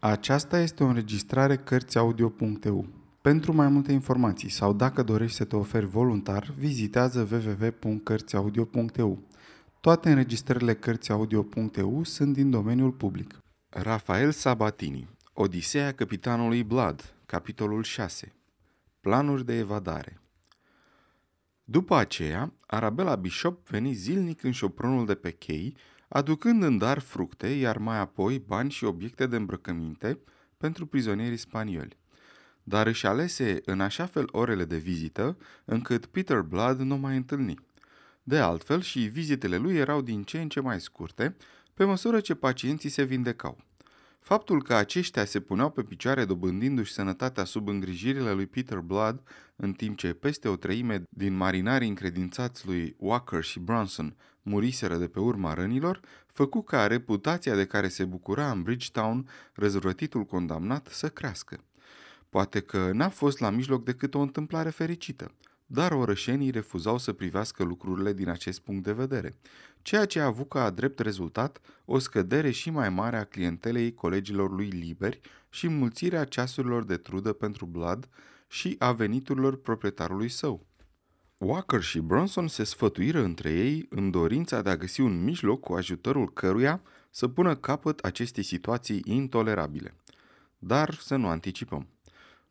Aceasta este o înregistrare Cărțiaudio.eu. Pentru mai multe informații sau dacă dorești să te oferi voluntar, vizitează www.cărțiaudio.eu. Toate înregistrările Cărțiaudio.eu sunt din domeniul public. Rafael Sabatini Odiseea capitanului Blood, capitolul 6 Planuri de evadare După aceea, Arabella Bishop veni zilnic în șopronul de pe chei, aducând în dar fructe, iar mai apoi bani și obiecte de îmbrăcăminte pentru prizonierii spanioli. Dar își alese în așa fel orele de vizită, încât Peter Blood nu mai întâlni. De altfel, și vizitele lui erau din ce în ce mai scurte, pe măsură ce pacienții se vindecau. Faptul că aceștia se puneau pe picioare dobândindu-și sănătatea sub îngrijirile lui Peter Blood, în timp ce peste o treime din marinarii încredințați lui Walker și Bronson muriseră de pe urma rănilor, făcu ca reputația de care se bucura în Bridgetown răzvrătitul condamnat să crească. Poate că n-a fost la mijloc decât o întâmplare fericită, dar orășenii refuzau să privească lucrurile din acest punct de vedere, ceea ce a avut ca drept rezultat o scădere și mai mare a clientelei colegilor lui liberi și mulțirea ceasurilor de trudă pentru Blood și a veniturilor proprietarului său. Walker și Bronson se sfătuiră între ei în dorința de a găsi un mijloc cu ajutorul căruia să pună capăt acestei situații intolerabile. Dar să nu anticipăm.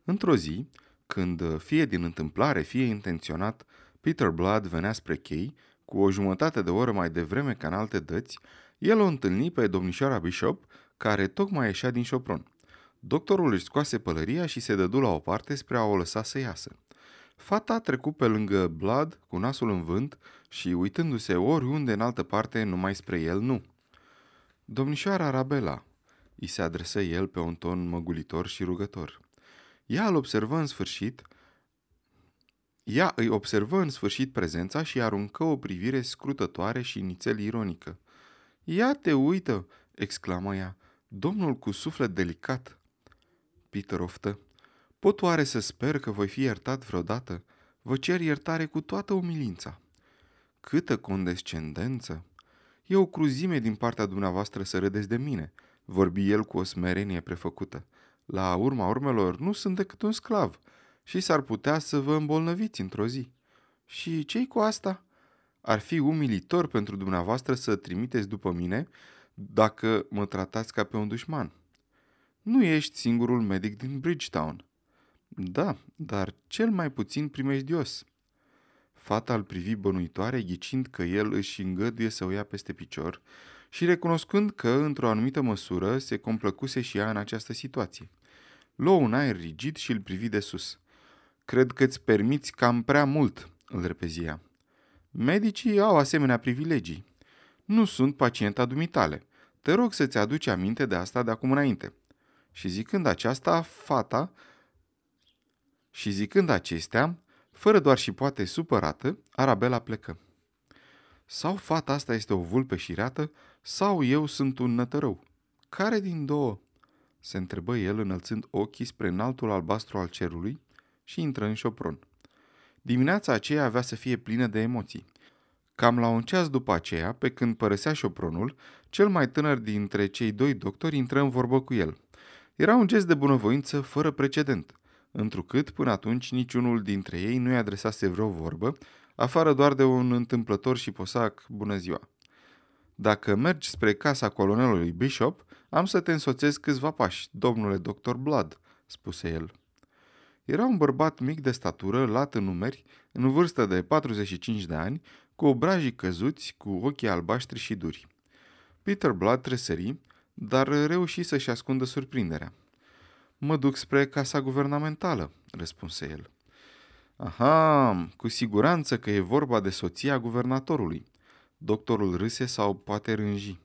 Într-o zi, când fie din întâmplare, fie intenționat, Peter Blood venea spre chei, cu o jumătate de oră mai devreme ca în alte dăți, el o întâlni pe domnișoara Bishop, care tocmai ieșea din șopron. Doctorul își scoase pălăria și se dădu la o parte spre a o lăsa să iasă. Fata a trecut pe lângă Blood cu nasul în vânt și uitându-se oriunde în altă parte, numai spre el nu. Domnișoara Arabela, îi se adresă el pe un ton măgulitor și rugător. Ea îl observă în sfârșit, ea îi observă în sfârșit prezența și aruncă o privire scrutătoare și nițel ironică. Ia te uită!" exclamă ea. Domnul cu suflet delicat." Peter oftă. Pot oare să sper că voi fi iertat vreodată? Vă cer iertare cu toată umilința. Câtă condescendență! E o cruzime din partea dumneavoastră să râdeți de mine, vorbi el cu o smerenie prefăcută. La urma urmelor, nu sunt decât un sclav și s-ar putea să vă îmbolnăviți într-o zi. Și ce cu asta? Ar fi umilitor pentru dumneavoastră să trimiteți după mine dacă mă tratați ca pe un dușman. Nu ești singurul medic din Bridgetown. Da, dar cel mai puțin primejdios. Fata îl privi bănuitoare, ghicind că el își îngăduie să o ia peste picior și recunoscând că, într-o anumită măsură, se complăcuse și ea în această situație. Luă un aer rigid și îl privi de sus. Cred că îți permiți cam prea mult, îl repezia. Medicii au asemenea privilegii. Nu sunt pacienta dumitale. Te rog să-ți aduci aminte de asta de acum înainte. Și zicând aceasta, fata și zicând acestea, fără doar și poate supărată, Arabela plecă. Sau fata asta este o vulpe șireată, sau eu sunt un nătărău. Care din două? se întrebă el înălțând ochii spre înaltul albastru al cerului și intră în șopron. Dimineața aceea avea să fie plină de emoții. Cam la un ceas după aceea, pe când părăsea șopronul, cel mai tânăr dintre cei doi doctori intră în vorbă cu el. Era un gest de bunăvoință fără precedent – întrucât până atunci niciunul dintre ei nu i-a adresase vreo vorbă, afară doar de un întâmplător și posac bună ziua. Dacă mergi spre casa colonelului Bishop, am să te însoțesc câțiva pași, domnule doctor Blood, spuse el. Era un bărbat mic de statură, lat în numeri, în vârstă de 45 de ani, cu obrajii căzuți, cu ochii albaștri și duri. Peter Blood tresări, dar reuși să-și ascundă surprinderea. Mă duc spre casa guvernamentală, răspunse el. Aha, cu siguranță că e vorba de soția guvernatorului. Doctorul râse sau poate rânji.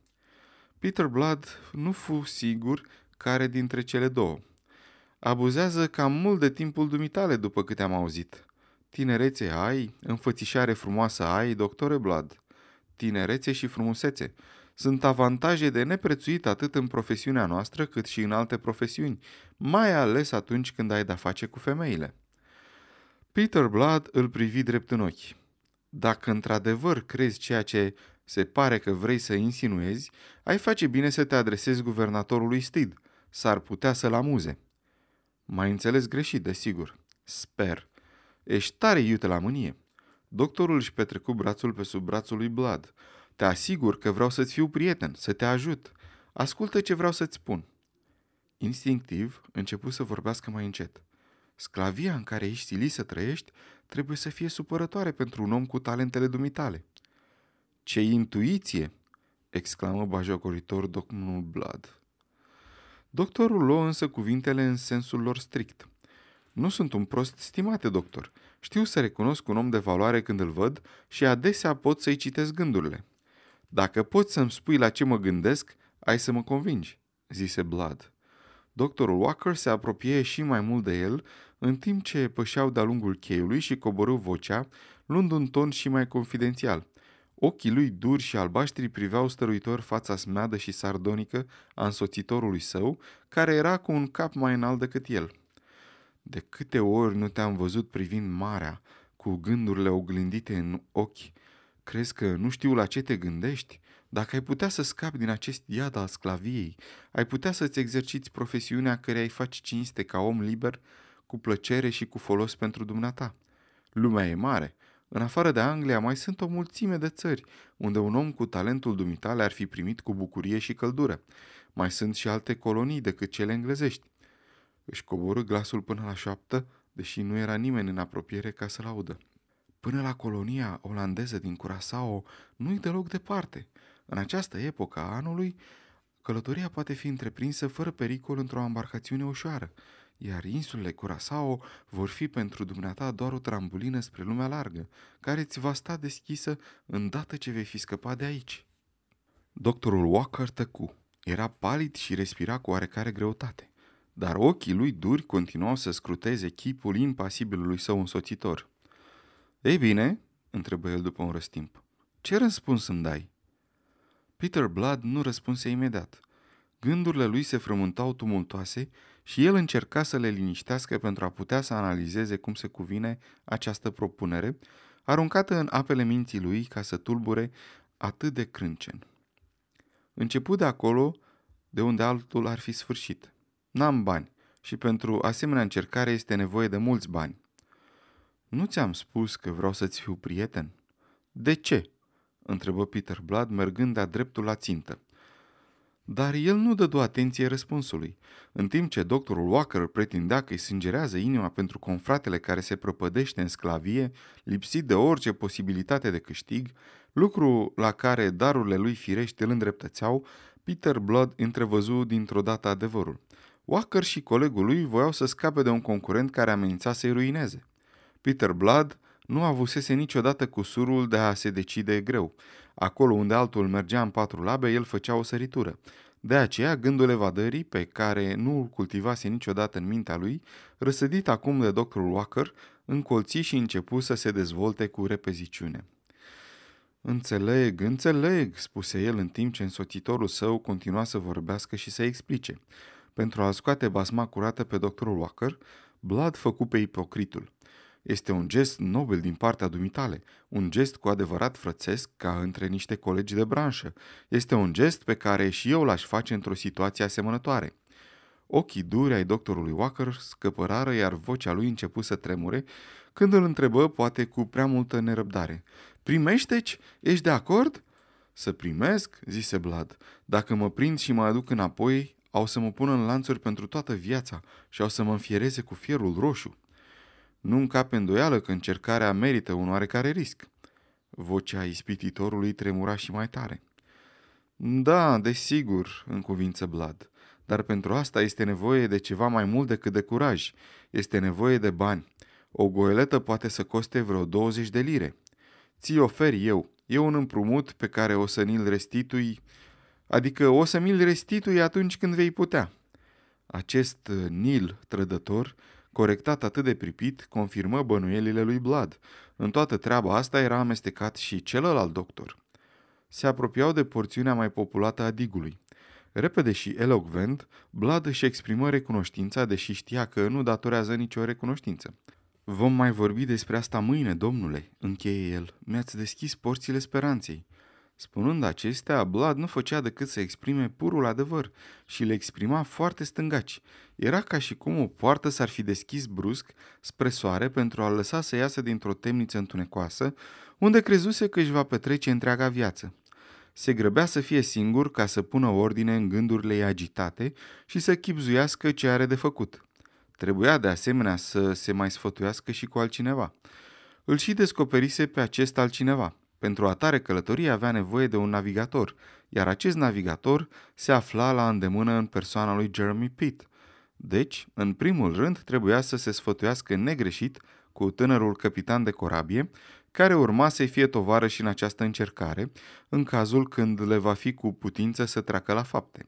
Peter Blood nu fu sigur care dintre cele două. Abuzează cam mult de timpul dumitale, după câte am auzit. Tinerețe ai, înfățișare frumoasă ai, doctore Blood. Tinerețe și frumusețe sunt avantaje de neprețuit atât în profesiunea noastră cât și în alte profesiuni, mai ales atunci când ai de-a face cu femeile. Peter Blood îl privi drept în ochi. Dacă într-adevăr crezi ceea ce se pare că vrei să insinuezi, ai face bine să te adresezi guvernatorului Stid, s-ar putea să-l amuze. Mai înțeles greșit, desigur. Sper. Ești tare iute la mânie. Doctorul își petrecu brațul pe sub brațul lui Blood. Te asigur că vreau să-ți fiu prieten, să te ajut. Ascultă ce vreau să-ți spun. Instinctiv, începu să vorbească mai încet. Sclavia în care ești silit să trăiești trebuie să fie supărătoare pentru un om cu talentele dumitale. Ce intuiție! exclamă bajocoritor domnul Blood. Doctorul luă însă cuvintele în sensul lor strict. Nu sunt un prost, stimate doctor. Știu să recunosc un om de valoare când îl văd și adesea pot să-i citesc gândurile. Dacă poți să-mi spui la ce mă gândesc, ai să mă convingi, zise Blood. Doctorul Walker se apropie și mai mult de el, în timp ce pășeau de-a lungul cheiului și coborâ vocea, luând un ton și mai confidențial. Ochii lui duri și albaștri priveau stăruitor fața smeadă și sardonică a însoțitorului său, care era cu un cap mai înalt decât el. De câte ori nu te-am văzut privind marea, cu gândurile oglindite în ochi? Crezi că nu știu la ce te gândești? Dacă ai putea să scapi din acest iad al sclaviei, ai putea să-ți exerciți profesiunea care ai face cinste ca om liber, cu plăcere și cu folos pentru dumneata. Lumea e mare. În afară de Anglia mai sunt o mulțime de țări unde un om cu talentul dumitale ar fi primit cu bucurie și căldură. Mai sunt și alte colonii decât cele englezești. Își coborâ glasul până la șoaptă, deși nu era nimeni în apropiere ca să-l audă. Până la colonia olandeză din Curaçao nu-i deloc departe. În această epocă a anului, călătoria poate fi întreprinsă fără pericol într-o embarcațiune ușoară, iar insulele Curaçao vor fi pentru dumneata doar o trambulină spre lumea largă, care ți va sta deschisă îndată ce vei fi scăpat de aici. Doctorul Walker tăcu. Era palid și respira cu oarecare greutate, dar ochii lui duri continuau să scruteze chipul impasibilului său însoțitor. Ei bine, întrebă el după un răstimp, ce răspuns îmi dai? Peter Blood nu răspunse imediat. Gândurile lui se frământau tumultoase și el încerca să le liniștească pentru a putea să analizeze cum se cuvine această propunere, aruncată în apele minții lui ca să tulbure atât de crâncen. Început de acolo, de unde altul ar fi sfârșit. N-am bani și pentru asemenea încercare este nevoie de mulți bani. Nu ți-am spus că vreau să-ți fiu prieten? De ce? întrebă Peter Blood, mergând de-a dreptul la țintă. Dar el nu dădu atenție răspunsului. În timp ce doctorul Walker pretindea că îi sângerează inima pentru confratele care se prăpădește în sclavie, lipsit de orice posibilitate de câștig, lucru la care darurile lui firește îl îndreptățeau, Peter Blood întrevăzu dintr-o dată adevărul. Walker și colegul lui voiau să scape de un concurent care amenința să-i ruineze. Peter Blood nu avusese niciodată cusurul de a se decide greu. Acolo unde altul mergea în patru labe, el făcea o săritură. De aceea, gândul evadării, pe care nu îl cultivase niciodată în mintea lui, răsădit acum de doctorul Walker, încolți și începu să se dezvolte cu repeziciune. Înțeleg, înțeleg, spuse el în timp ce însoțitorul său continua să vorbească și să explice. Pentru a scoate basma curată pe doctorul Walker, Blood făcu pe ipocritul. Este un gest nobil din partea dumitale, un gest cu adevărat frățesc ca între niște colegi de branșă. Este un gest pe care și eu l-aș face într-o situație asemănătoare. Ochii duri ai doctorului Walker scăpărară, iar vocea lui începu să tremure, când îl întrebă, poate cu prea multă nerăbdare. Primește-ci? Ești de acord?" Să primesc?" zise Blad. Dacă mă prind și mă aduc înapoi, au să mă pună în lanțuri pentru toată viața și au să mă înfiereze cu fierul roșu. Nu încape îndoială că încercarea merită un oarecare risc. Vocea ispititorului tremura și mai tare. Da, desigur, în cuvință Blad, dar pentru asta este nevoie de ceva mai mult decât de curaj. Este nevoie de bani. O goeletă poate să coste vreo 20 de lire. Ți ofer eu. E un împrumut pe care o să ni-l restitui, adică o să mi-l restitui atunci când vei putea. Acest Nil trădător corectat atât de pripit, confirmă bănuielile lui Blood. În toată treaba asta era amestecat și celălalt doctor. Se apropiau de porțiunea mai populată a digului. Repede și elocvent, Blood își exprimă recunoștința, deși știa că nu datorează nicio recunoștință. Vom mai vorbi despre asta mâine, domnule, încheie el. Mi-ați deschis porțile speranței. Spunând acestea, Blood nu făcea decât să exprime purul adevăr și le exprima foarte stângaci. Era ca și cum o poartă s-ar fi deschis brusc spre soare pentru a lăsa să iasă dintr-o temniță întunecoasă, unde crezuse că își va petrece întreaga viață. Se grăbea să fie singur ca să pună ordine în gândurile ei agitate și să chipzuiască ce are de făcut. Trebuia de asemenea să se mai sfătuiască și cu altcineva. Îl și descoperise pe acest altcineva – pentru atare călătorie avea nevoie de un navigator, iar acest navigator se afla la îndemână în persoana lui Jeremy Pitt. Deci, în primul rând, trebuia să se sfătuiască negreșit cu tânărul capitan de corabie, care urma să-i fie tovarăși în această încercare, în cazul când le va fi cu putință să treacă la fapte.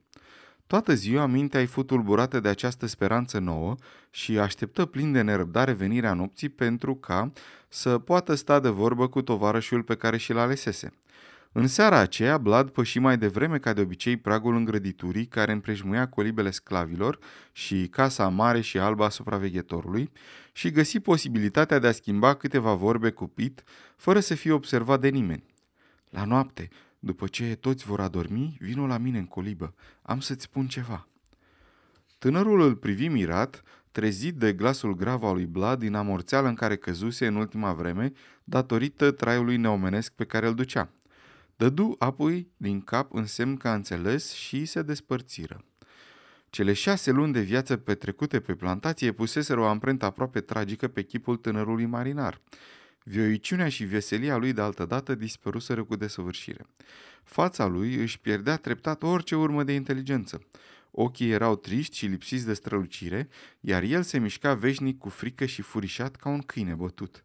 Toată ziua mintea îi fu tulburată de această speranță nouă și așteptă plin de nerăbdare venirea nopții pentru ca să poată sta de vorbă cu tovarășul pe care și-l alesese. În seara aceea, Blad păși mai devreme ca de obicei pragul îngrăditurii care împrejmuia colibele sclavilor și casa mare și albă a supraveghetorului și găsi posibilitatea de a schimba câteva vorbe cu Pit fără să fie observat de nimeni. La noapte, după ce toți vor adormi, vino la mine în colibă. Am să-ți spun ceva. Tânărul îl privi mirat, trezit de glasul grav al lui Blad din amorțeală în care căzuse în ultima vreme, datorită traiului neomenesc pe care îl ducea. Dădu apoi din cap în semn că a înțeles și se despărțiră. Cele șase luni de viață petrecute pe plantație puseseră o amprentă aproape tragică pe chipul tânărului marinar. Vioiciunea și veselia lui de altădată dispăruseră cu desăvârșire. Fața lui își pierdea treptat orice urmă de inteligență. Ochii erau triști și lipsiți de strălucire, iar el se mișca veșnic cu frică și furișat ca un câine bătut.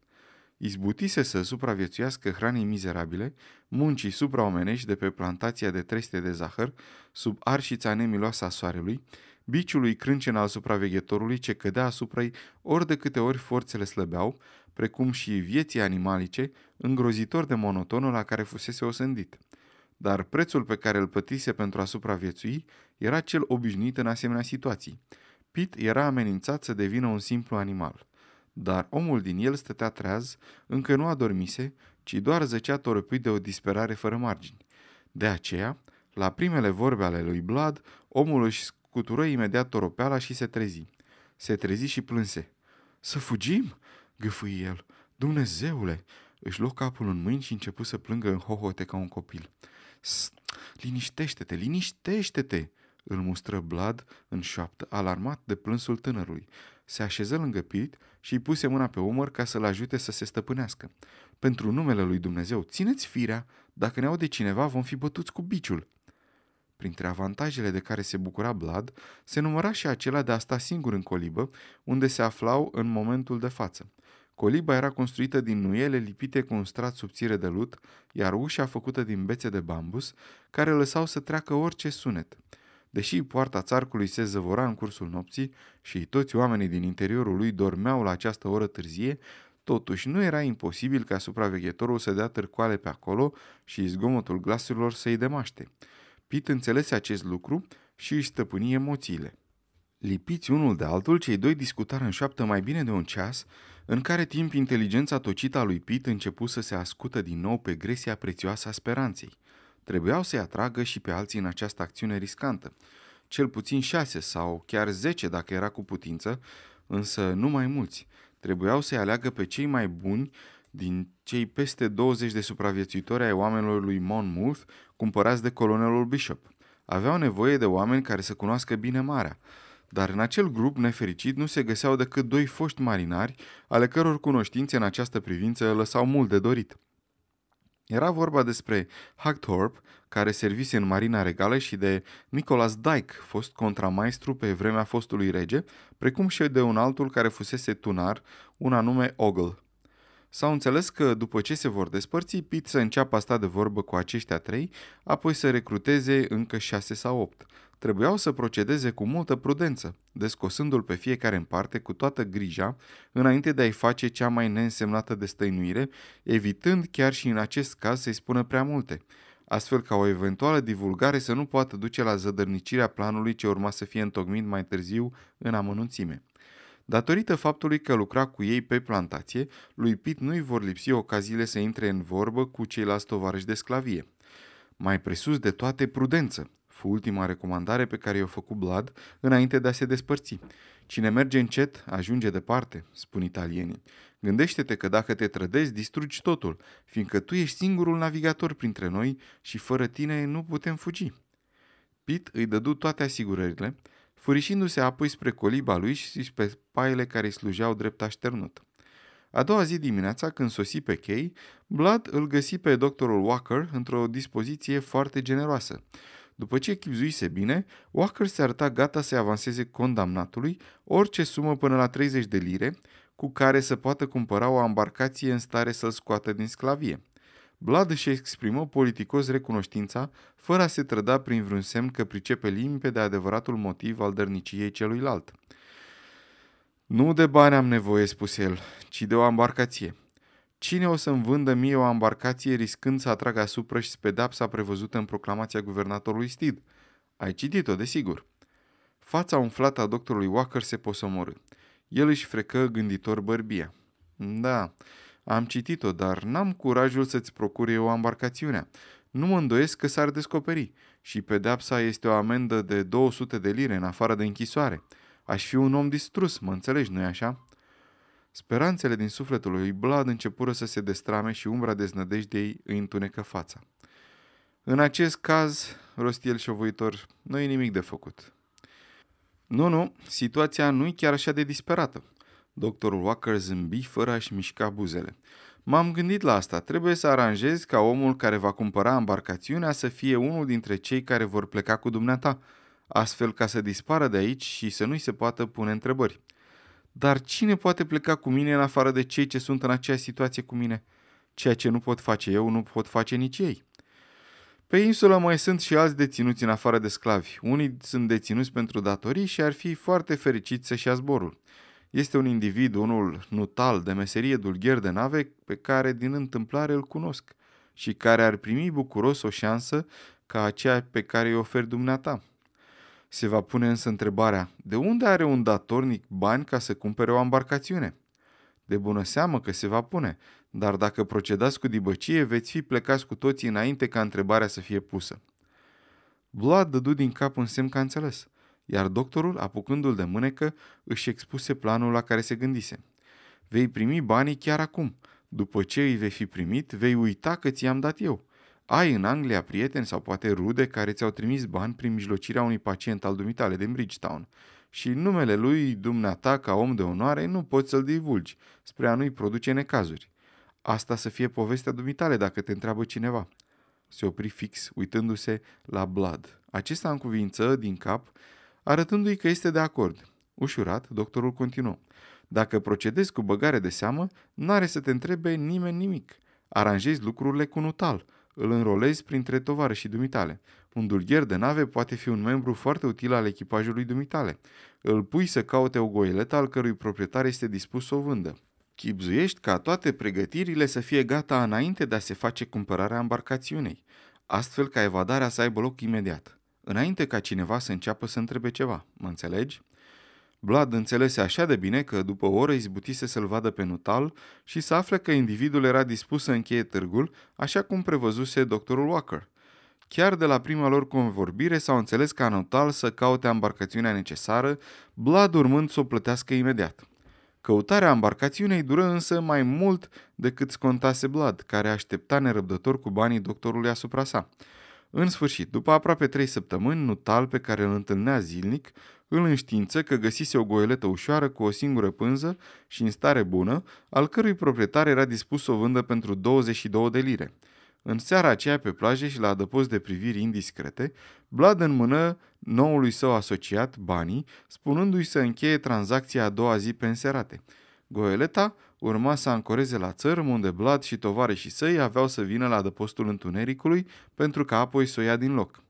Izbutise să supraviețuiască hranei mizerabile, muncii supraomenești de pe plantația de treste de zahăr, sub arșița nemiloasă a soarelui, biciului crâncen al supraveghetorului ce cădea asupra ei ori de câte ori forțele slăbeau, precum și vieții animalice, îngrozitor de monotonul la care fusese osândit. Dar prețul pe care îl plătise pentru a supraviețui era cel obișnuit în asemenea situații. Pit era amenințat să devină un simplu animal. Dar omul din el stătea treaz, încă nu adormise, ci doar zăcea torăpuit de o disperare fără margini. De aceea, la primele vorbe ale lui Blood, omul își scutură imediat toropeala și se trezi. Se trezi și plânse. Să fugim?" gâfâi el. Dumnezeule! Își luă capul în mâini și începu să plângă în hohote ca un copil. Liniștește-te, liniștește-te! Îl mustră Blad în șoaptă, alarmat de plânsul tânărului. Se așeză lângă Pit și îi puse mâna pe umăr ca să-l ajute să se stăpânească. Pentru numele lui Dumnezeu, țineți firea! Dacă ne aude cineva, vom fi bătuți cu biciul!" Printre avantajele de care se bucura Blad, se număra și acela de a sta singur în colibă, unde se aflau în momentul de față. Coliba era construită din nuiele lipite cu un strat subțire de lut, iar ușa făcută din bețe de bambus, care lăsau să treacă orice sunet. Deși poarta țarcului se zăvora în cursul nopții și toți oamenii din interiorul lui dormeau la această oră târzie, totuși nu era imposibil ca supraveghetorul să dea târcoale pe acolo și zgomotul glasurilor să-i demaște. Pit înțelese acest lucru și își stăpâni emoțiile. Lipiți unul de altul, cei doi discutară în șoaptă mai bine de un ceas, în care timp inteligența tocită a lui Pit începu să se ascută din nou pe gresia prețioasă a speranței. Trebuiau să-i atragă și pe alții în această acțiune riscantă. Cel puțin șase sau chiar zece dacă era cu putință, însă nu mai mulți. Trebuiau să-i aleagă pe cei mai buni din cei peste 20 de supraviețuitori ai oamenilor lui Monmouth cumpărați de colonelul Bishop. Aveau nevoie de oameni care să cunoască bine marea, dar în acel grup nefericit nu se găseau decât doi foști marinari, ale căror cunoștințe în această privință lăsau mult de dorit. Era vorba despre Hagthorpe, care servise în Marina Regală și de Nicholas Dyke, fost contramaestru pe vremea fostului rege, precum și de un altul care fusese tunar, un anume Ogle. S-au înțeles că după ce se vor despărți, Pete să înceapă a sta de vorbă cu aceștia trei, apoi să recruteze încă șase sau opt. Trebuiau să procedeze cu multă prudență, descosându-l pe fiecare în parte cu toată grija, înainte de a-i face cea mai neînsemnată destăinuire, evitând chiar și în acest caz să-i spună prea multe, astfel ca o eventuală divulgare să nu poată duce la zădărnicirea planului ce urma să fie întocmit mai târziu în amănunțime. Datorită faptului că lucra cu ei pe plantație, lui Pit nu-i vor lipsi ocaziile să intre în vorbă cu ceilalți tovarăși de sclavie. Mai presus de toate, prudență, fu ultima recomandare pe care i-o făcut Blad înainte de a se despărți. Cine merge încet, ajunge departe, spun italienii. Gândește-te că dacă te trădezi, distrugi totul, fiindcă tu ești singurul navigator printre noi și fără tine nu putem fugi. Pit îi dădu toate asigurările, furișindu-se apoi spre coliba lui și spre paile care îi slujeau drept așternut. A doua zi dimineața, când sosi pe chei, Blood îl găsi pe doctorul Walker într-o dispoziție foarte generoasă. După ce chipzuise bine, Walker se arăta gata să avanseze condamnatului orice sumă până la 30 de lire, cu care să poată cumpăra o embarcație în stare să-l scoată din sclavie. Blood își exprimă politicos recunoștința, fără a se trăda prin vreun semn că pricepe limpede adevăratul motiv al dărniciei celuilalt. Nu de bani am nevoie, spuse el, ci de o embarcație. Cine o să-mi vândă mie o embarcație riscând să atragă asupra și pedapsa prevăzută în proclamația guvernatorului Stid? Ai citit-o, desigur. Fața umflată a doctorului Walker se posomorâ. El își frecă gânditor bărbia. Da, am citit-o, dar n-am curajul să-ți procure o embarcațiune. Nu mă îndoiesc că s-ar descoperi și pedepsa este o amendă de 200 de lire în afară de închisoare. Aș fi un om distrus, mă înțelegi, nu-i așa? Speranțele din sufletul lui Blad începură să se destrame și umbra deznădejdei îi întunecă fața. În acest caz, rosti el șovuitor, nu e nimic de făcut. Nu, nu, situația nu e chiar așa de disperată. Doctorul Walker zâmbi fără a-și mișca buzele. M-am gândit la asta. Trebuie să aranjez ca omul care va cumpăra embarcațiunea să fie unul dintre cei care vor pleca cu dumneata, astfel ca să dispară de aici și să nu-i se poată pune întrebări. Dar cine poate pleca cu mine în afară de cei ce sunt în aceeași situație cu mine? Ceea ce nu pot face eu, nu pot face nici ei. Pe insulă mai sunt și alți deținuți în afară de sclavi. Unii sunt deținuți pentru datorii și ar fi foarte fericiți să-și ia zborul. Este un individ, unul nutal de meserie dulgher de nave, pe care din întâmplare îl cunosc și care ar primi bucuros o șansă ca aceea pe care îi ofer dumneata. Se va pune însă întrebarea, de unde are un datornic bani ca să cumpere o embarcațiune? De bună seamă că se va pune, dar dacă procedați cu dibăcie, veți fi plecați cu toții înainte ca întrebarea să fie pusă. Blood dădu din cap un semn ca înțeles, iar doctorul, apucându-l de mânecă, își expuse planul la care se gândise. Vei primi banii chiar acum. După ce îi vei fi primit, vei uita că ți-am dat eu. Ai în Anglia prieteni sau poate rude care ți-au trimis bani prin mijlocirea unui pacient al dumitale din Bridgetown și numele lui dumneata ca om de onoare nu poți să-l divulgi spre a nu-i produce necazuri. Asta să fie povestea dumitale dacă te întreabă cineva. Se opri fix, uitându-se la Blood. Acesta cuvință din cap, arătându-i că este de acord. Ușurat, doctorul continuă. Dacă procedezi cu băgare de seamă, n-are să te întrebe nimeni nimic. Aranjezi lucrurile cu nutal – îl înrolezi printre și dumitale. Un dulgher de nave poate fi un membru foarte util al echipajului dumitale. Îl pui să caute o goiletă al cărui proprietar este dispus să o vândă. Chipzuiești ca toate pregătirile să fie gata înainte de a se face cumpărarea embarcațiunei, astfel ca evadarea să aibă loc imediat, înainte ca cineva să înceapă să întrebe ceva, mă înțelegi? Blood înțelese așa de bine că după o oră izbutise să-l vadă pe Nutal și să afle că individul era dispus să încheie târgul, așa cum prevăzuse doctorul Walker. Chiar de la prima lor convorbire s-au înțeles ca Nutal să caute embarcațiunea necesară, Blood urmând să o plătească imediat. Căutarea embarcațiunei dură însă mai mult decât scontase Blood, care aștepta nerăbdător cu banii doctorului asupra sa. În sfârșit, după aproape trei săptămâni, Nutal, pe care îl întâlnea zilnic, îl înștiință că găsise o goeletă ușoară cu o singură pânză și în stare bună, al cărui proprietar era dispus să o vândă pentru 22 de lire. În seara aceea pe plaje și la adăpost de priviri indiscrete, Blad mână noului său asociat, banii, spunându-i să încheie tranzacția a doua zi pe înserate. Goeleta urma să ancoreze la țărm unde Blad și tovarășii săi aveau să vină la adăpostul întunericului pentru ca apoi să o ia din loc.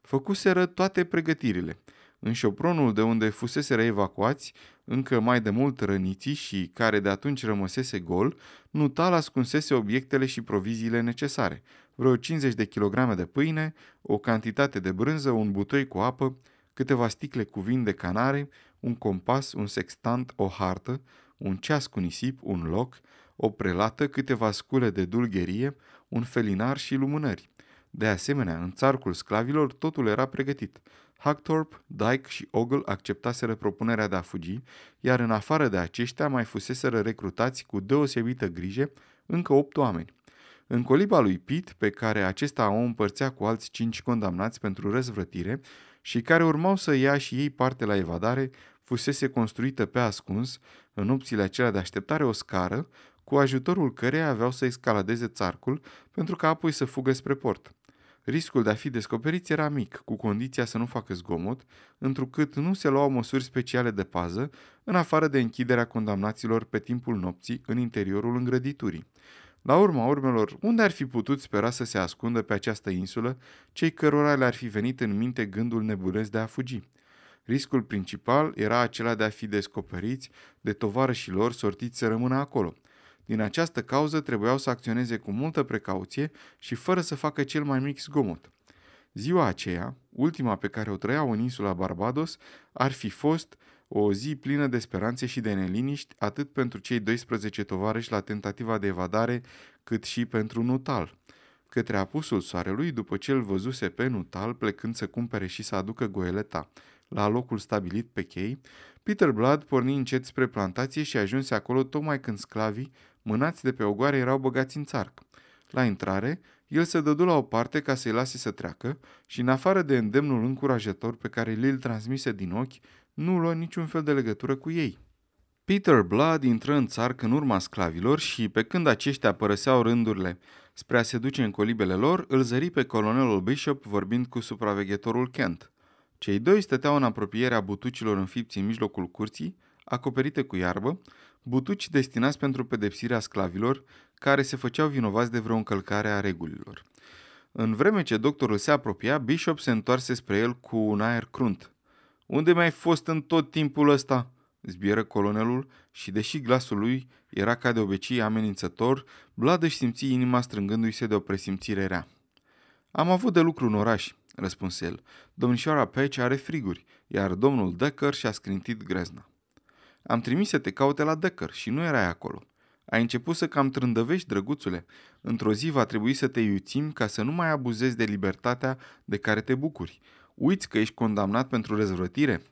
Făcuseră toate pregătirile – în șopronul de unde fusese evacuați, încă mai de mult răniții și care de atunci rămăsese gol, Nutal ascunsese obiectele și proviziile necesare, vreo 50 de kilograme de pâine, o cantitate de brânză, un butoi cu apă, câteva sticle cu vin de canare, un compas, un sextant, o hartă, un ceas cu nisip, un loc, o prelată, câteva scule de dulgherie, un felinar și lumânări. De asemenea, în țarcul sclavilor totul era pregătit. Hackthorpe, Dyke și Ogle acceptaseră propunerea de a fugi, iar în afară de aceștia mai fuseseră recrutați cu deosebită grijă încă opt oameni. În coliba lui Pitt, pe care acesta o împărțea cu alți cinci condamnați pentru răzvrătire și care urmau să ia și ei parte la evadare, fusese construită pe ascuns, în opțiile acelea de așteptare, o scară, cu ajutorul căreia aveau să escaladeze țarcul, pentru ca apoi să fugă spre port. Riscul de a fi descoperiți era mic, cu condiția să nu facă zgomot, întrucât nu se luau măsuri speciale de pază, în afară de închiderea condamnaților pe timpul nopții în interiorul îngrăditurii. La urma urmelor, unde ar fi putut spera să se ascundă pe această insulă cei cărora le-ar fi venit în minte gândul nebunesc de a fugi? Riscul principal era acela de a fi descoperiți de tovarășii lor sortiți să rămână acolo. Din această cauză trebuiau să acționeze cu multă precauție și fără să facă cel mai mic zgomot. Ziua aceea, ultima pe care o trăiau în insula Barbados, ar fi fost o zi plină de speranțe și de neliniști, atât pentru cei 12 tovarăși la tentativa de evadare, cât și pentru Nutal. Către apusul soarelui, după ce îl văzuse pe Nutal plecând să cumpere și să aducă goeleta la locul stabilit pe chei, Peter Blood porni încet spre plantație și ajunse acolo tocmai când sclavii, mânați de pe ogoare, erau băgați în țarc. La intrare, el se dădu la o parte ca să-i lase să treacă și, în afară de îndemnul încurajator pe care li-l transmise din ochi, nu luă niciun fel de legătură cu ei. Peter Blood intră în țarc în urma sclavilor și, pe când aceștia părăseau rândurile spre a se duce în colibele lor, îl zări pe colonelul Bishop vorbind cu supraveghetorul Kent. Cei doi stăteau în apropierea butucilor înfipți în mijlocul curții, acoperite cu iarbă, butuci destinați pentru pedepsirea sclavilor care se făceau vinovați de vreo încălcare a regulilor. În vreme ce doctorul se apropia, Bishop se întoarse spre el cu un aer crunt. Unde mai fost în tot timpul ăsta?" zbieră colonelul și, deși glasul lui era ca de obicei amenințător, Vlad își simți inima strângându-i se de o presimțire rea. Am avut de lucru în oraș, răspunse el. Domnișoara Peci are friguri, iar domnul Decker și-a scrintit grezna. Am trimis să te caute la Decker și nu erai acolo. Ai început să cam trândăvești, drăguțule. Într-o zi va trebui să te iuțim ca să nu mai abuzezi de libertatea de care te bucuri. Uiți că ești condamnat pentru răzvrătire?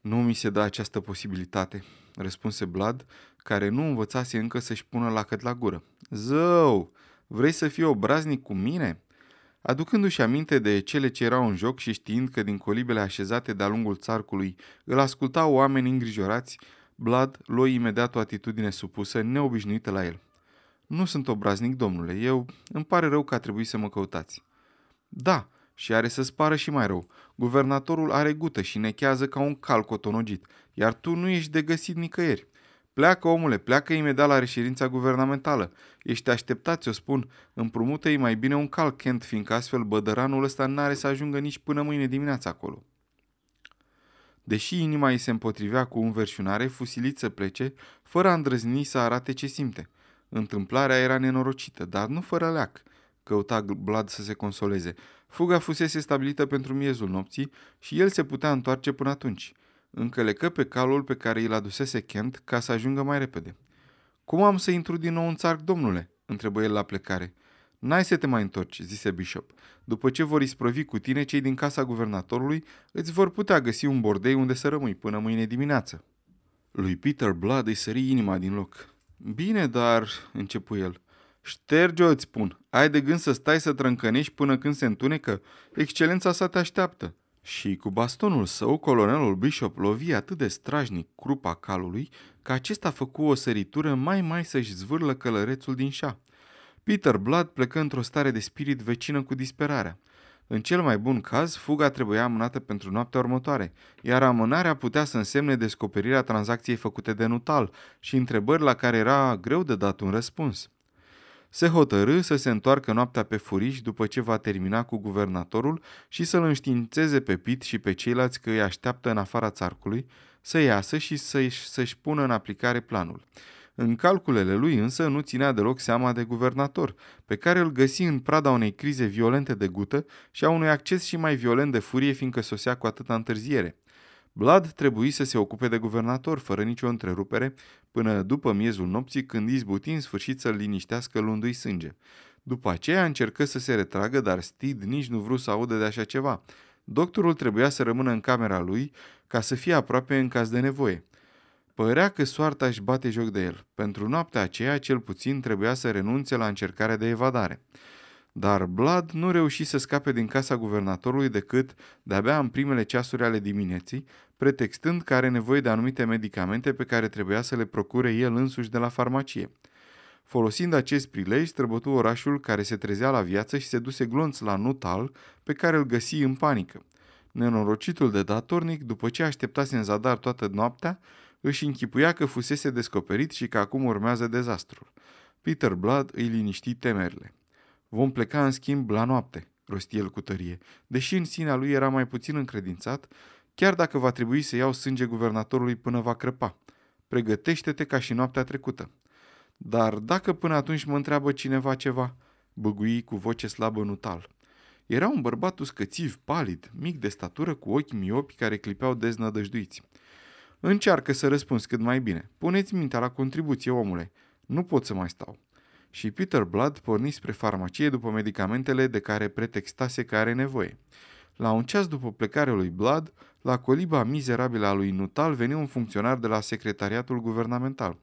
Nu mi se dă această posibilitate, răspunse Blad, care nu învățase încă să-și pună lacăt la gură. Zău, vrei să fii obraznic cu mine? Aducându-și aminte de cele ce erau în joc și știind că din colibele așezate de-a lungul țarcului îl ascultau oameni îngrijorați, Blad luă imediat o atitudine supusă, neobișnuită la el. Nu sunt obraznic, domnule, eu îmi pare rău că a trebuit să mă căutați. Da, și are să spară și mai rău. Guvernatorul are gută și nechează ca un cal cotonogit, iar tu nu ești de găsit nicăieri. Pleacă, omule, pleacă imediat la reședința guvernamentală. Ești așteptat, ți-o spun. Împrumută-i mai bine un cal, Kent, fiindcă astfel bădăranul ăsta n-are să ajungă nici până mâine dimineața acolo. Deși inima îi se împotrivea cu înverșunare, fusilit să plece, fără a îndrăzni să arate ce simte. Întâmplarea era nenorocită, dar nu fără leac. Căuta Blad să se consoleze. Fuga fusese stabilită pentru miezul nopții și el se putea întoarce până atunci. Încălecă pe calul pe care îl adusese Kent ca să ajungă mai repede. Cum am să intru din nou în țarc, domnule?" întrebă el la plecare. N-ai să te mai întorci," zise Bishop. După ce vor isprovi cu tine, cei din casa guvernatorului îți vor putea găsi un bordei unde să rămâi până mâine dimineață." Lui Peter Blood îi sări inima din loc. Bine, dar, începu el, Șterge-o, îți spun. Ai de gând să stai să trâncănești până când se întunecă? Excelența sa te așteaptă. Și cu bastonul său, colonelul Bishop lovi atât de strajnic crupa calului, că acesta făcu o săritură mai mai să-și zvârlă călărețul din șa. Peter Blood plecă într-o stare de spirit vecină cu disperarea. În cel mai bun caz, fuga trebuia amânată pentru noaptea următoare, iar amânarea putea să însemne descoperirea tranzacției făcute de Nutal și întrebări la care era greu de dat un răspuns se hotărâ să se întoarcă noaptea pe furiș după ce va termina cu guvernatorul și să-l înștiințeze pe Pit și pe ceilalți că îi așteaptă în afara țarcului, să iasă și să-și, să-și pună în aplicare planul. În calculele lui însă nu ținea deloc seama de guvernator, pe care îl găsi în prada unei crize violente de gută și a unui acces și mai violent de furie, fiindcă sosea cu atâta întârziere. Blad trebuie să se ocupe de guvernator, fără nicio întrerupere, până după miezul nopții, când izbuti în sfârșit să-l liniștească luându-i sânge. După aceea încercă să se retragă, dar Steed nici nu vrut să audă de așa ceva. Doctorul trebuia să rămână în camera lui ca să fie aproape în caz de nevoie. Părea că soarta își bate joc de el. Pentru noaptea aceea, cel puțin, trebuia să renunțe la încercarea de evadare. Dar Blood nu reuși să scape din casa guvernatorului decât de-abia în primele ceasuri ale dimineții, pretextând că are nevoie de anumite medicamente pe care trebuia să le procure el însuși de la farmacie. Folosind acest prilej, străbătu orașul care se trezea la viață și se duse glonț la Nutal, pe care îl găsi în panică. Nenorocitul de datornic, după ce așteptase în zadar toată noaptea, își închipuia că fusese descoperit și că acum urmează dezastrul. Peter Blood îi liniști temerile. Vom pleca în schimb la noapte, rosti el cu tărie, deși în sinea lui era mai puțin încredințat, chiar dacă va trebui să iau sânge guvernatorului până va crăpa. Pregătește-te ca și noaptea trecută. Dar dacă până atunci mă întreabă cineva ceva, băgui cu voce slabă nutal. Era un bărbat uscățiv, palid, mic de statură, cu ochi miopi care clipeau deznădăjduiți. Încearcă să răspunzi cât mai bine. Puneți mintea la contribuție, omule. Nu pot să mai stau. Și Peter Blood porni spre farmacie după medicamentele de care pretextase că are nevoie. La un ceas după plecarea lui Blood, la coliba mizerabilă a lui Nutal veni un funcționar de la secretariatul guvernamental.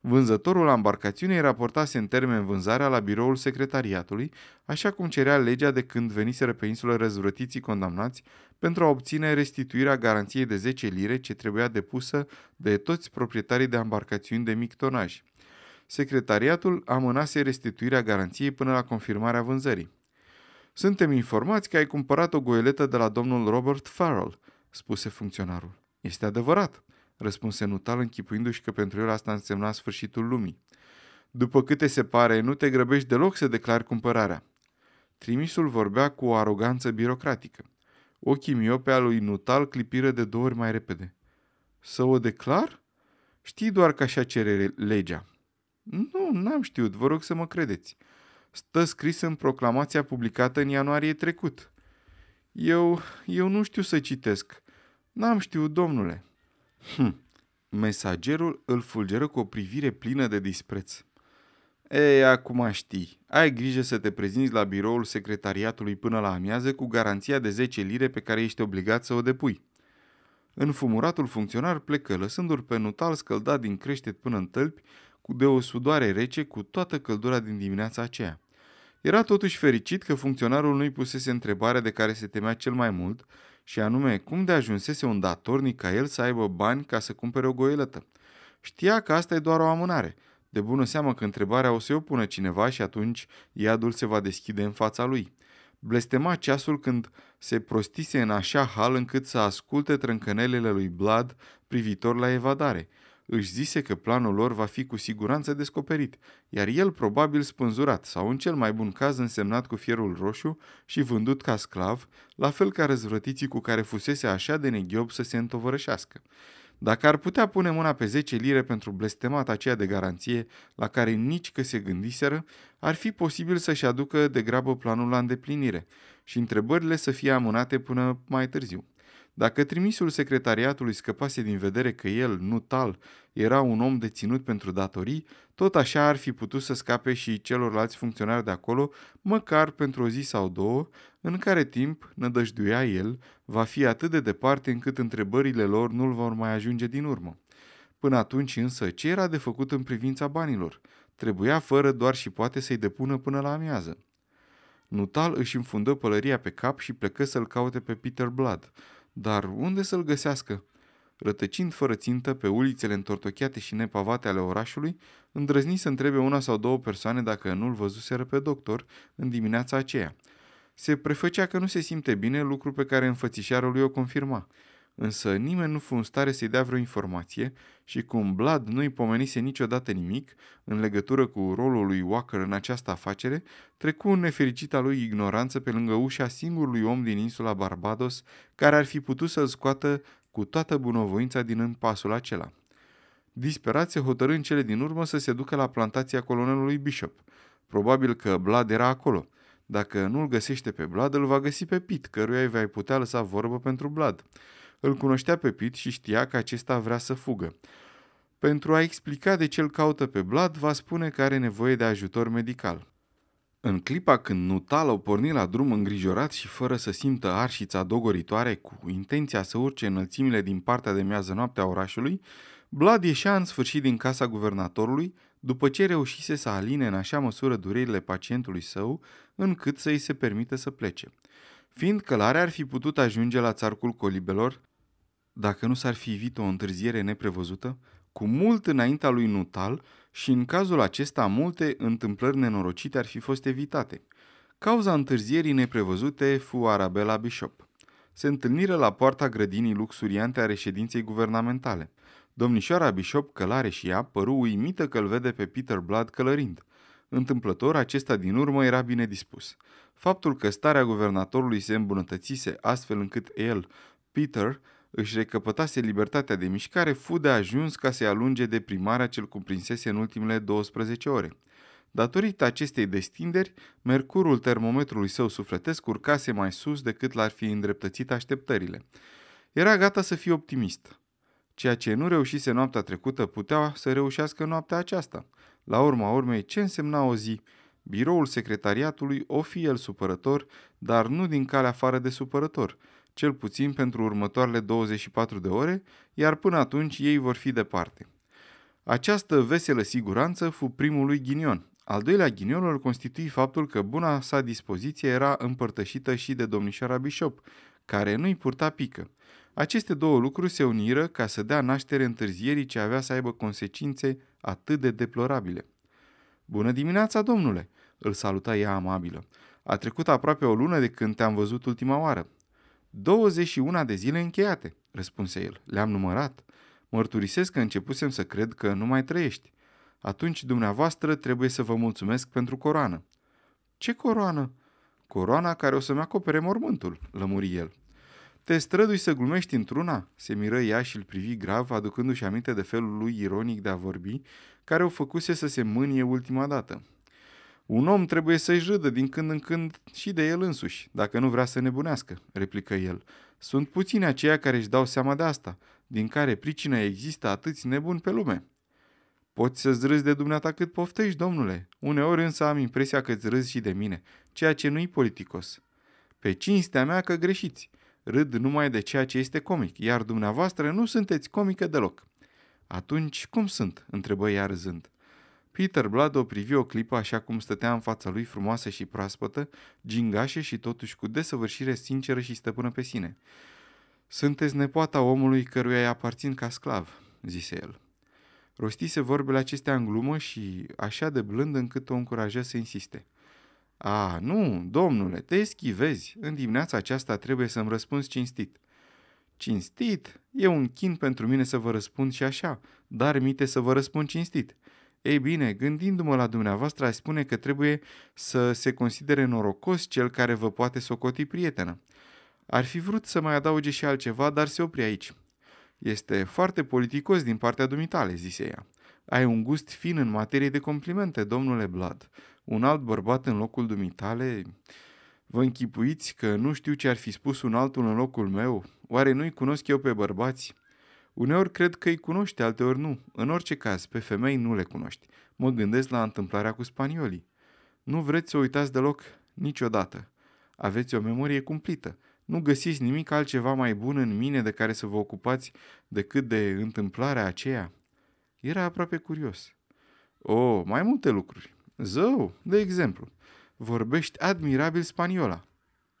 Vânzătorul la embarcațiune raportase în termen vânzarea la biroul secretariatului, așa cum cerea legea de când veniseră pe insulă răzvrătiții condamnați pentru a obține restituirea garanției de 10 lire ce trebuia depusă de toți proprietarii de embarcațiuni de mic tonaj. Secretariatul amânase restituirea garanției până la confirmarea vânzării. Suntem informați că ai cumpărat o goeletă de la domnul Robert Farrell, spuse funcționarul. Este adevărat, răspunse Nutal închipuindu-și că pentru el asta însemna sfârșitul lumii. După câte se pare, nu te grăbești deloc să declari cumpărarea. Trimisul vorbea cu o aroganță birocratică. Ochii miope al lui Nutal clipiră de două ori mai repede. Să o declar? Știi doar că așa cere legea. Nu, n-am știut, vă rog să mă credeți. Stă scris în proclamația publicată în ianuarie trecut. Eu, eu nu știu să citesc. N-am știut, domnule. Hm. Mesagerul îl fulgeră cu o privire plină de dispreț. Ei, acum știi. Ai grijă să te prezinți la biroul secretariatului până la amiază cu garanția de 10 lire pe care ești obligat să o depui. Înfumuratul funcționar plecă, lăsându-l pe nutal scăldat din creștet până în tălpi, cu de o sudoare rece cu toată căldura din dimineața aceea. Era totuși fericit că funcționarul nu-i pusese întrebarea de care se temea cel mai mult, și anume cum de ajunsese un datornic ca el să aibă bani ca să cumpere o goelătă. Știa că asta e doar o amânare. De bună seamă că întrebarea o să o pună cineva și atunci iadul se va deschide în fața lui. Blestema ceasul când se prostise în așa hal încât să asculte trâncănelele lui Blood privitor la evadare – își zise că planul lor va fi cu siguranță descoperit, iar el probabil spânzurat sau în cel mai bun caz însemnat cu fierul roșu și vândut ca sclav, la fel ca răzvrătiții cu care fusese așa de neghiob să se întovărășească. Dacă ar putea pune mâna pe 10 lire pentru blestemata aceea de garanție la care nici că se gândiseră, ar fi posibil să-și aducă de grabă planul la îndeplinire și întrebările să fie amânate până mai târziu. Dacă trimisul secretariatului scăpase din vedere că el, nu tal, era un om deținut pentru datorii, tot așa ar fi putut să scape și celorlalți funcționari de acolo, măcar pentru o zi sau două, în care timp, nădăjduia el, va fi atât de departe încât întrebările lor nu-l vor mai ajunge din urmă. Până atunci însă, ce era de făcut în privința banilor? Trebuia fără doar și poate să-i depună până la amiază. Nutal își înfundă pălăria pe cap și plecă să-l caute pe Peter Blood. Dar unde să-l găsească? Rătăcind fără țintă pe ulițele întortocheate și nepavate ale orașului, îndrăzni să întrebe una sau două persoane dacă nu-l văzuseră pe doctor în dimineața aceea. Se prefăcea că nu se simte bine, lucru pe care înfățișarea lui o confirma – însă nimeni nu fu în stare să-i dea vreo informație și cum Blood nu-i pomenise niciodată nimic în legătură cu rolul lui Walker în această afacere, trecu în nefericita lui ignoranță pe lângă ușa singurului om din insula Barbados care ar fi putut să-l scoată cu toată bunăvoința din împasul acela. Disperat se hotărâ în cele din urmă să se ducă la plantația colonelului Bishop. Probabil că Blood era acolo. Dacă nu-l găsește pe Blood, îl va găsi pe Pit, căruia îi va putea lăsa vorbă pentru Blood. Îl cunoștea pe Pit și știa că acesta vrea să fugă. Pentru a explica de ce îl caută pe Vlad, va spune că are nevoie de ajutor medical. În clipa când Nutal au pornit la drum îngrijorat și fără să simtă arșița dogoritoare cu intenția să urce înălțimile din partea de miază noapte a orașului, Blad ieșea în sfârșit din casa guvernatorului, după ce reușise să aline în așa măsură durerile pacientului său, încât să îi se permită să plece. Fiind călare ar fi putut ajunge la țarcul colibelor, dacă nu s-ar fi evit o întârziere neprevăzută, cu mult înaintea lui Nutal și în cazul acesta multe întâmplări nenorocite ar fi fost evitate. Cauza întârzierii neprevăzute fu Arabella Bishop. Se întâlniră la poarta grădinii luxuriante a reședinței guvernamentale. Domnișoara Bishop, călare și ea, păru uimită că îl vede pe Peter Blood călărind. Întâmplător, acesta din urmă era bine dispus. Faptul că starea guvernatorului se îmbunătățise astfel încât el, Peter, își recăpătase libertatea de mișcare, fu de ajuns ca să-i alunge de primarea ce-l cuprinsese în ultimele 12 ore. Datorită acestei destinderi, mercurul termometrului său sufletesc urcase mai sus decât l-ar fi îndreptățit așteptările. Era gata să fie optimist. Ceea ce nu reușise noaptea trecută putea să reușească noaptea aceasta. La urma urmei, ce însemna o zi? Biroul secretariatului o fi el supărător, dar nu din calea afară de supărător, cel puțin pentru următoarele 24 de ore, iar până atunci ei vor fi departe. Această veselă siguranță fu primul lui ghinion. Al doilea ghinion îl constitui faptul că buna sa dispoziție era împărtășită și de domnișoara Bishop, care nu-i purta pică. Aceste două lucruri se uniră ca să dea naștere întârzierii ce avea să aibă consecințe atât de deplorabile. Bună dimineața, domnule!" îl saluta ea amabilă. A trecut aproape o lună de când te-am văzut ultima oară. 21 de zile încheiate, răspunse el. Le-am numărat. Mărturisesc că începusem să cred că nu mai trăiești. Atunci dumneavoastră trebuie să vă mulțumesc pentru coroană. Ce coroană? Coroana care o să-mi acopere mormântul, lămuri el. Te strădui să glumești într-una?" se miră ea și îl privi grav, aducându-și aminte de felul lui ironic de a vorbi, care o făcuse să se mânie ultima dată. Un om trebuie să-și râdă din când în când și de el însuși, dacă nu vrea să nebunească, replică el. Sunt puțini aceia care își dau seama de asta, din care pricină există atâți nebuni pe lume. Poți să-ți râzi de dumneata cât poftești, domnule. Uneori însă am impresia că îți râzi și de mine, ceea ce nu-i politicos. Pe cinstea mea că greșiți. Râd numai de ceea ce este comic, iar dumneavoastră nu sunteți comică deloc. Atunci, cum sunt? întrebă ea râzând. Peter Blood o privi o clipă așa cum stătea în fața lui frumoasă și proaspătă, gingașă și totuși cu desăvârșire sinceră și stăpână pe sine. Sunteți nepoata omului căruia îi aparțin ca sclav, zise el. Rostise vorbele acestea în glumă și așa de blând încât o încuraja să insiste. A, nu, domnule, te eschivezi. În dimineața aceasta trebuie să-mi răspunzi cinstit. Cinstit? E un chin pentru mine să vă răspund și așa, dar mite să vă răspund cinstit. Ei bine, gândindu-mă la dumneavoastră, aș spune că trebuie să se considere norocos cel care vă poate socoti prietenă. Ar fi vrut să mai adauge și altceva, dar se opri aici. Este foarte politicos din partea dumitale, zise ea. Ai un gust fin în materie de complimente, domnule Blad. Un alt bărbat în locul dumitale... Vă închipuiți că nu știu ce ar fi spus un altul în locul meu? Oare nu-i cunosc eu pe bărbați? Uneori cred că îi cunoști, alteori nu. În orice caz, pe femei nu le cunoști. Mă gândesc la întâmplarea cu spaniolii. Nu vreți să uitați deloc? Niciodată. Aveți o memorie cumplită. Nu găsiți nimic altceva mai bun în mine de care să vă ocupați decât de întâmplarea aceea? Era aproape curios. O, oh, mai multe lucruri. Zău, de exemplu, vorbești admirabil spaniola.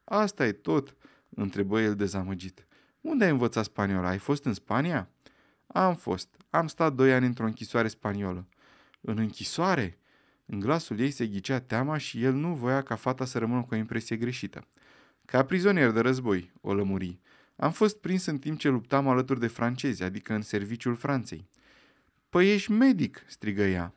Asta e tot, întrebă el dezamăgit. Unde ai învățat spaniola? Ai fost în Spania? Am fost. Am stat doi ani într-o închisoare spaniolă. În închisoare? În glasul ei se ghicea teama și el nu voia ca fata să rămână cu o impresie greșită. Ca prizonier de război, o lămuri. Am fost prins în timp ce luptam alături de francezi, adică în serviciul Franței. Păi ești medic, strigă ea.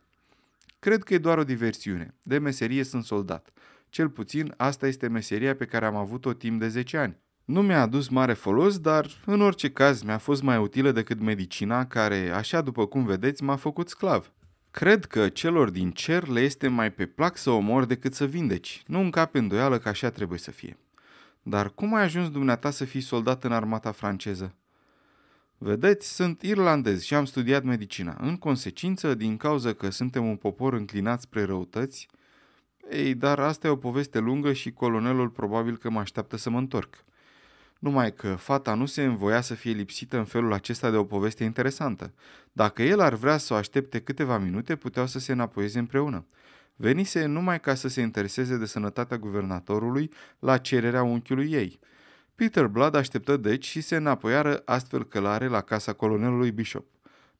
Cred că e doar o diversiune. De meserie sunt soldat. Cel puțin asta este meseria pe care am avut-o timp de 10 ani. Nu mi-a adus mare folos, dar în orice caz mi-a fost mai utilă decât medicina care, așa după cum vedeți, m-a făcut sclav. Cred că celor din cer le este mai pe plac să omor decât să vindeci. Nu încap îndoială că așa trebuie să fie. Dar cum ai ajuns dumneata să fii soldat în armata franceză? Vedeți, sunt irlandez și am studiat medicina. În consecință, din cauza că suntem un popor înclinat spre răutăți, Ei, dar asta e o poveste lungă și colonelul probabil că mă așteaptă să mă întorc. Numai că fata nu se învoia să fie lipsită în felul acesta de o poveste interesantă. Dacă el ar vrea să o aștepte câteva minute, puteau să se înapoieze împreună. Venise numai ca să se intereseze de sănătatea guvernatorului la cererea unchiului ei. Peter Blood așteptă deci și se înapoiară astfel călare la casa colonelului Bishop.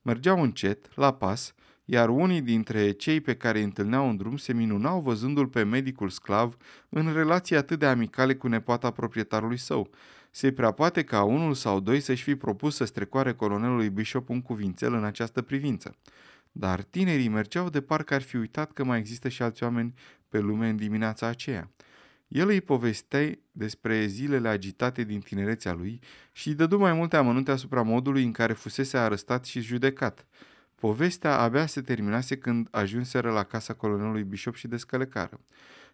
Mergeau încet, la pas, iar unii dintre cei pe care îi întâlneau în drum se minunau văzându-l pe medicul sclav în relații atât de amicale cu nepoata proprietarului său. Se prea poate ca unul sau doi să-și fi propus să strecoare colonelului Bishop un cuvințel în această privință. Dar tinerii mergeau de parcă ar fi uitat că mai există și alți oameni pe lume în dimineața aceea. El îi povestea despre zilele agitate din tinerețea lui și îi dădu mai multe amănunte asupra modului în care fusese arestat și judecat. Povestea abia se terminase când ajunseră la casa colonelului Bishop și descălecară.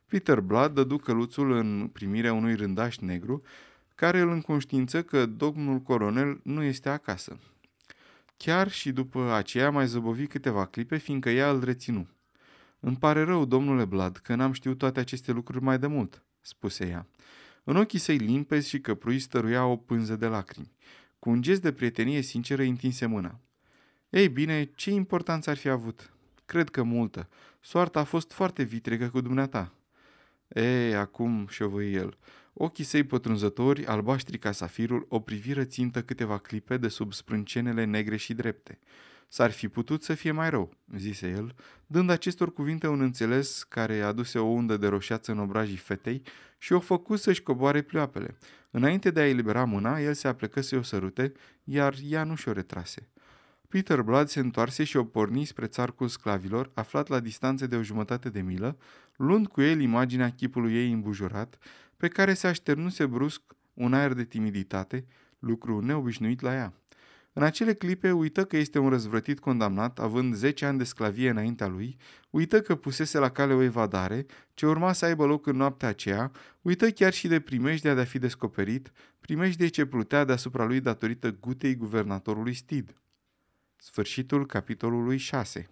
Peter Blood dădu căluțul în primirea unui rândaș negru, care îl înconștiință că domnul colonel nu este acasă. Chiar și după aceea mai zăbovi câteva clipe, fiindcă ea îl reținu. Îmi pare rău, domnule Blad, că n-am știut toate aceste lucruri mai de mult, spuse ea. În ochii săi limpezi și căprui stăruia o pânză de lacrimi. Cu un gest de prietenie sinceră întinse mâna. Ei bine, ce importanță ar fi avut? Cred că multă. Soarta a fost foarte vitregă cu dumneata. Ei, acum, șovăi el, ochii săi pătrunzători, albaștri ca safirul, o priviră țintă câteva clipe de sub sprâncenele negre și drepte. S-ar fi putut să fie mai rău, zise el, dând acestor cuvinte un înțeles care aduse o undă de roșiață în obrajii fetei și o făcu să-și coboare pleoapele. Înainte de a elibera mâna, el se aplecă să o sărute, iar ea nu și-o retrase. Peter Blood se întoarse și o porni spre țarcul sclavilor, aflat la distanță de o jumătate de milă, luând cu el imaginea chipului ei îmbujurat, pe care se așternuse brusc un aer de timiditate, lucru neobișnuit la ea. În acele clipe uită că este un răzvrătit condamnat, având 10 ani de sclavie înaintea lui, uită că pusese la cale o evadare, ce urma să aibă loc în noaptea aceea, uită chiar și de primejdea de a fi descoperit, primejdea ce plutea deasupra lui datorită gutei guvernatorului Stid. Sfârșitul capitolului 6